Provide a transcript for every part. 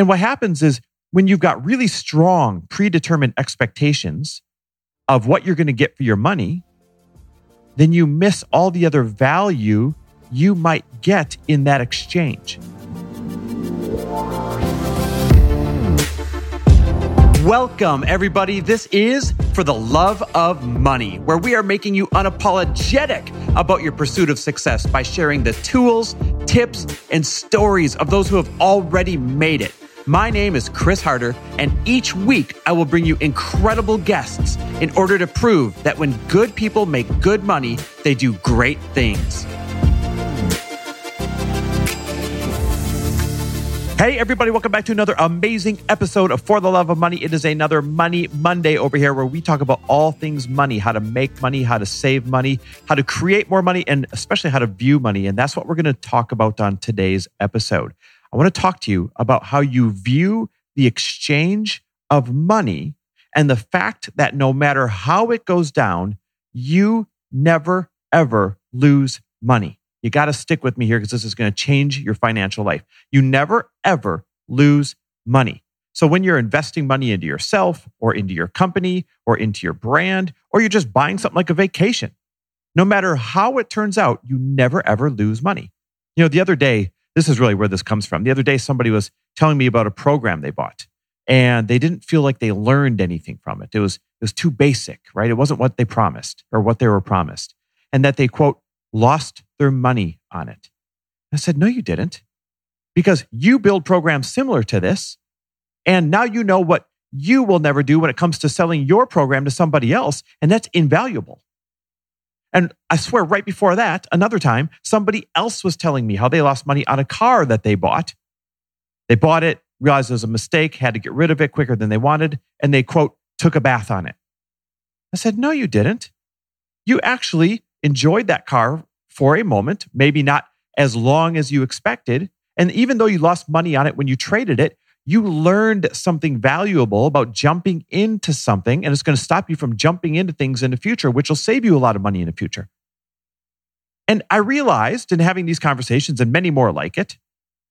And what happens is when you've got really strong predetermined expectations of what you're going to get for your money, then you miss all the other value you might get in that exchange. Welcome, everybody. This is For the Love of Money, where we are making you unapologetic about your pursuit of success by sharing the tools, tips, and stories of those who have already made it. My name is Chris Harder, and each week I will bring you incredible guests in order to prove that when good people make good money, they do great things. Hey, everybody, welcome back to another amazing episode of For the Love of Money. It is another Money Monday over here where we talk about all things money, how to make money, how to save money, how to create more money, and especially how to view money. And that's what we're going to talk about on today's episode. I want to talk to you about how you view the exchange of money and the fact that no matter how it goes down, you never, ever lose money. You got to stick with me here because this is going to change your financial life. You never, ever lose money. So when you're investing money into yourself or into your company or into your brand, or you're just buying something like a vacation, no matter how it turns out, you never, ever lose money. You know, the other day, this is really where this comes from. The other day, somebody was telling me about a program they bought and they didn't feel like they learned anything from it. It was, it was too basic, right? It wasn't what they promised or what they were promised. And that they, quote, lost their money on it. I said, No, you didn't. Because you build programs similar to this. And now you know what you will never do when it comes to selling your program to somebody else. And that's invaluable. And I swear, right before that, another time, somebody else was telling me how they lost money on a car that they bought. They bought it, realized it was a mistake, had to get rid of it quicker than they wanted, and they, quote, took a bath on it. I said, No, you didn't. You actually enjoyed that car for a moment, maybe not as long as you expected. And even though you lost money on it when you traded it, you learned something valuable about jumping into something, and it's going to stop you from jumping into things in the future, which will save you a lot of money in the future. And I realized in having these conversations and many more like it,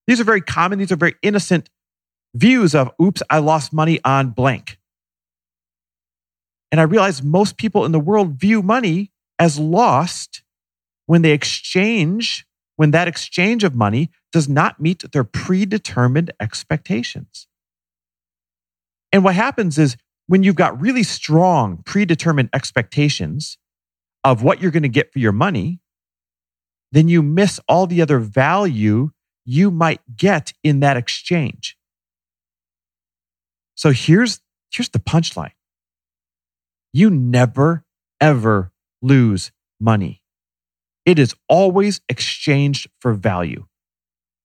these are very common, these are very innocent views of, oops, I lost money on blank. And I realized most people in the world view money as lost when they exchange, when that exchange of money does not meet their predetermined expectations. And what happens is when you've got really strong predetermined expectations of what you're going to get for your money, then you miss all the other value you might get in that exchange. So here's, here's the punchline. You never, ever lose money. It is always exchanged for value.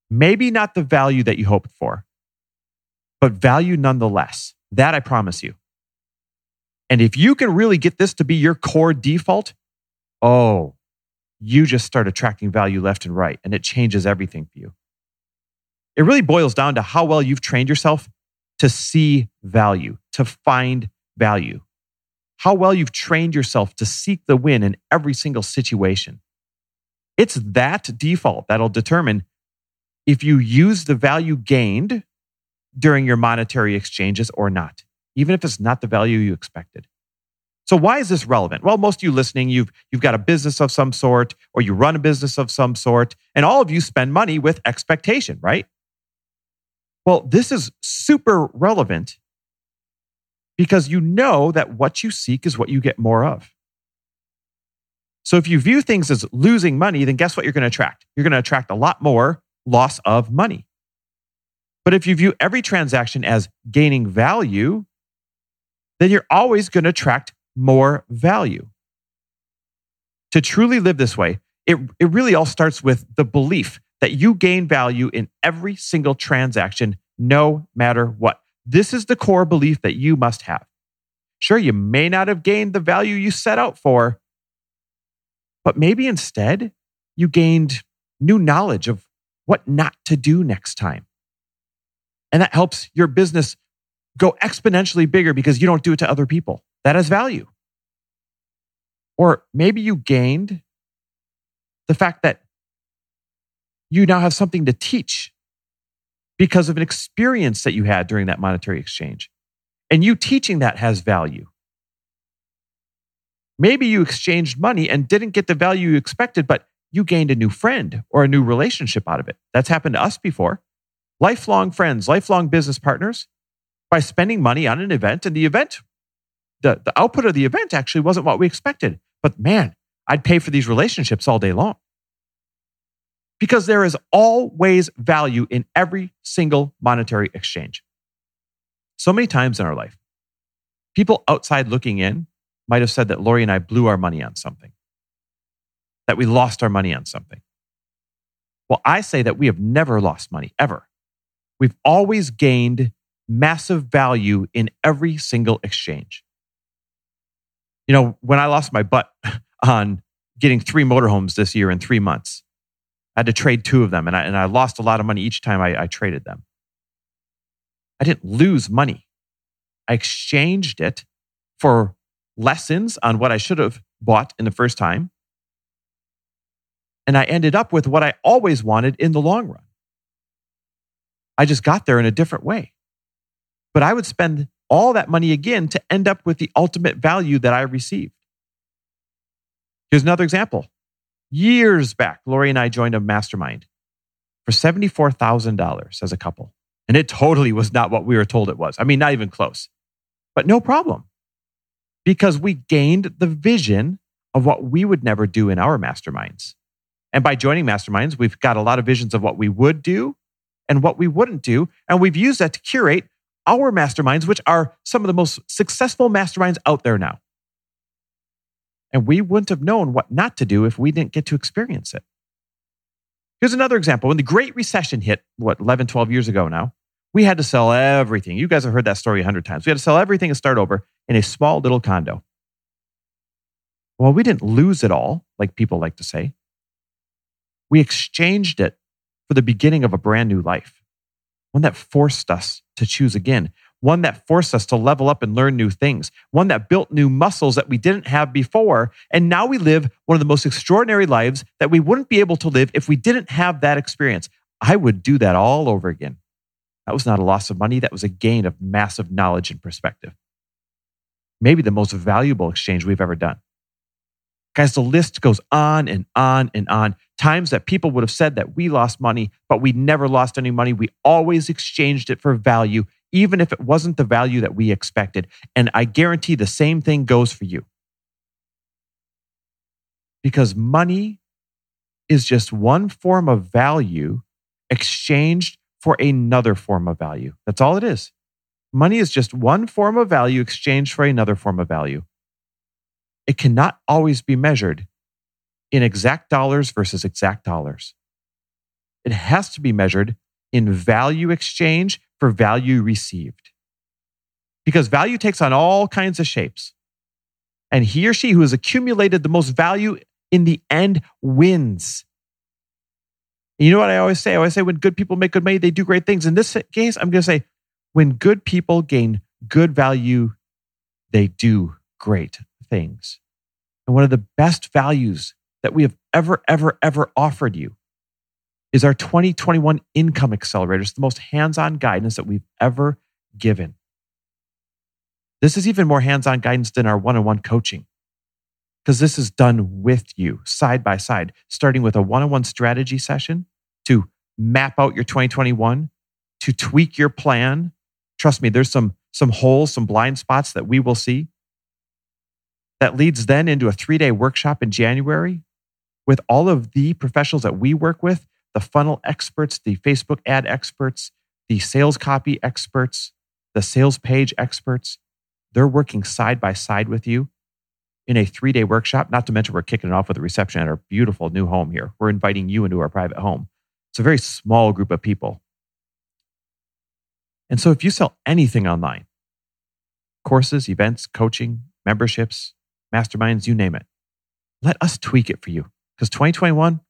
Maybe not the value that you hoped for, but value nonetheless. That I promise you. And if you can really get this to be your core default, oh, you just start attracting value left and right, and it changes everything for you. It really boils down to how well you've trained yourself to see value, to find value how well you've trained yourself to seek the win in every single situation. It's that default that'll determine if you use the value gained during your monetary exchanges or not, even if it's not the value you expected. So why is this relevant? Well, most of you listening, you've, you've got a business of some sort, or you run a business of some sort, and all of you spend money with expectation, right? Well, this is super relevant because you know that what you seek is what you get more of. So if you view things as losing money, then guess what you're going to attract? You're going to attract a lot more loss of money. But if you view every transaction as gaining value, then you're always going to attract more value. To truly live this way, it, it really all starts with the belief that you gain value in every single transaction, no matter what. This is the core belief that you must have. Sure, you may not have gained the value you set out for, but maybe instead you gained new knowledge of what not to do next time. And that helps your business go exponentially bigger because you don't do it to other people. That has value. Or maybe you gained the fact that you now have something to teach because of an experience that you had during that monetary exchange. And you teaching that has value. Maybe you exchanged money and didn't get the value you expected, but you gained a new friend or a new relationship out of it. That's happened to us before. Lifelong friends, lifelong business partners by spending money on an event, and the event, the, the output of the event actually wasn't what we expected. But man, I'd pay for these relationships all day long. Because there is always value in every single monetary exchange. So many times in our life, people outside looking in might have said that Lori and I blew our money on something, that we lost our money on something. Well, I say that we have never lost money, ever. We've always gained massive value in every single exchange. You know, when I lost my butt on getting three motorhomes this year in three months, I had to trade two of them, and I, and I lost a lot of money each time I, I traded them. I didn't lose money. I exchanged it for lessons on what I should have bought in the first time. And I ended up with what I always wanted in the long run. I just got there in a different way. But I would spend all that money again to end up with the ultimate value that I received. Here's another example. Years back, Lori and I joined a mastermind for $74,000 as a couple. And it totally was not what we were told it was. I mean, not even close, but no problem because we gained the vision of what we would never do in our masterminds. And by joining masterminds, we've got a lot of visions of what we would do and what we wouldn't do. And we've used that to curate our masterminds, which are some of the most successful masterminds out there now. And we wouldn't have known what not to do if we didn't get to experience it. Here's another example. When the Great Recession hit, what, 11, 12 years ago now, we had to sell everything. You guys have heard that story a hundred times. We had to sell everything and start over in a small little condo. Well, we didn't lose it all, like people like to say. We exchanged it for the beginning of a brand new life, one that forced us to choose again, one that forced us to level up and learn new things, one that built new muscles that we didn't have before. And now we live one of the most extraordinary lives that we wouldn't be able to live if we didn't have that experience. I would do that all over again. That was not a loss of money, that was a gain of massive knowledge and perspective maybe the most valuable exchange we've ever done. Guys, the list goes on and on and on. Times that people would have said that we lost money, but we never lost any money. We always exchanged it for value, even if it wasn't the value that we expected. And I guarantee the same thing goes for you. Because money is just one form of value exchanged for another form of value. That's all it is. Money is just one form of value exchanged for another form of value. It cannot always be measured in exact dollars versus exact dollars. It has to be measured in value exchange for value received. Because value takes on all kinds of shapes. And he or she who has accumulated the most value in the end wins. And you know what I always say? I always say when good people make good money, they do great things. In this case, I'm going to say when good people gain good value, they do great things. And one of the best values that we have ever, ever, ever offered you is our 2021 Income Accelerator. It's the most hands on guidance that we've ever given. This is even more hands on guidance than our one on one coaching because this is done with you side by side, starting with a one on one strategy session to map out your 2021, to tweak your plan, Trust me, there's some, some holes, some blind spots that we will see. That leads then into a three day workshop in January with all of the professionals that we work with the funnel experts, the Facebook ad experts, the sales copy experts, the sales page experts. They're working side by side with you in a three day workshop. Not to mention, we're kicking it off with a reception at our beautiful new home here. We're inviting you into our private home. It's a very small group of people. And so if you sell anything online, courses, events, coaching, memberships, masterminds, you name it, let us tweak it for you. Because 2021,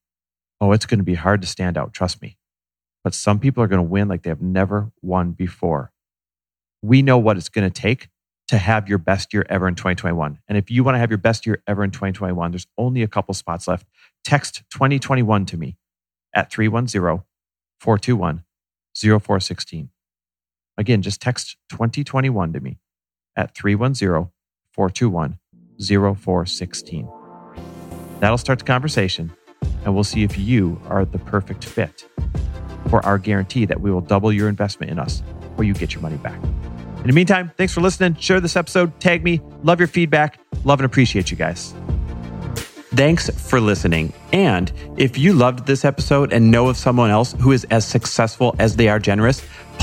oh, it's going to be hard to stand out, trust me. But some people are going to win like they have never won before. We know what it's going to take to have your best year ever in 2021. And if you want to have your best year ever in 2021, there's only a couple spots left. Text 2021 to me at 310 421 0416. Again, just text 2021 to me at 310 421 0416. That'll start the conversation, and we'll see if you are the perfect fit for our guarantee that we will double your investment in us or you get your money back. In the meantime, thanks for listening. Share this episode, tag me, love your feedback, love and appreciate you guys. Thanks for listening. And if you loved this episode and know of someone else who is as successful as they are generous,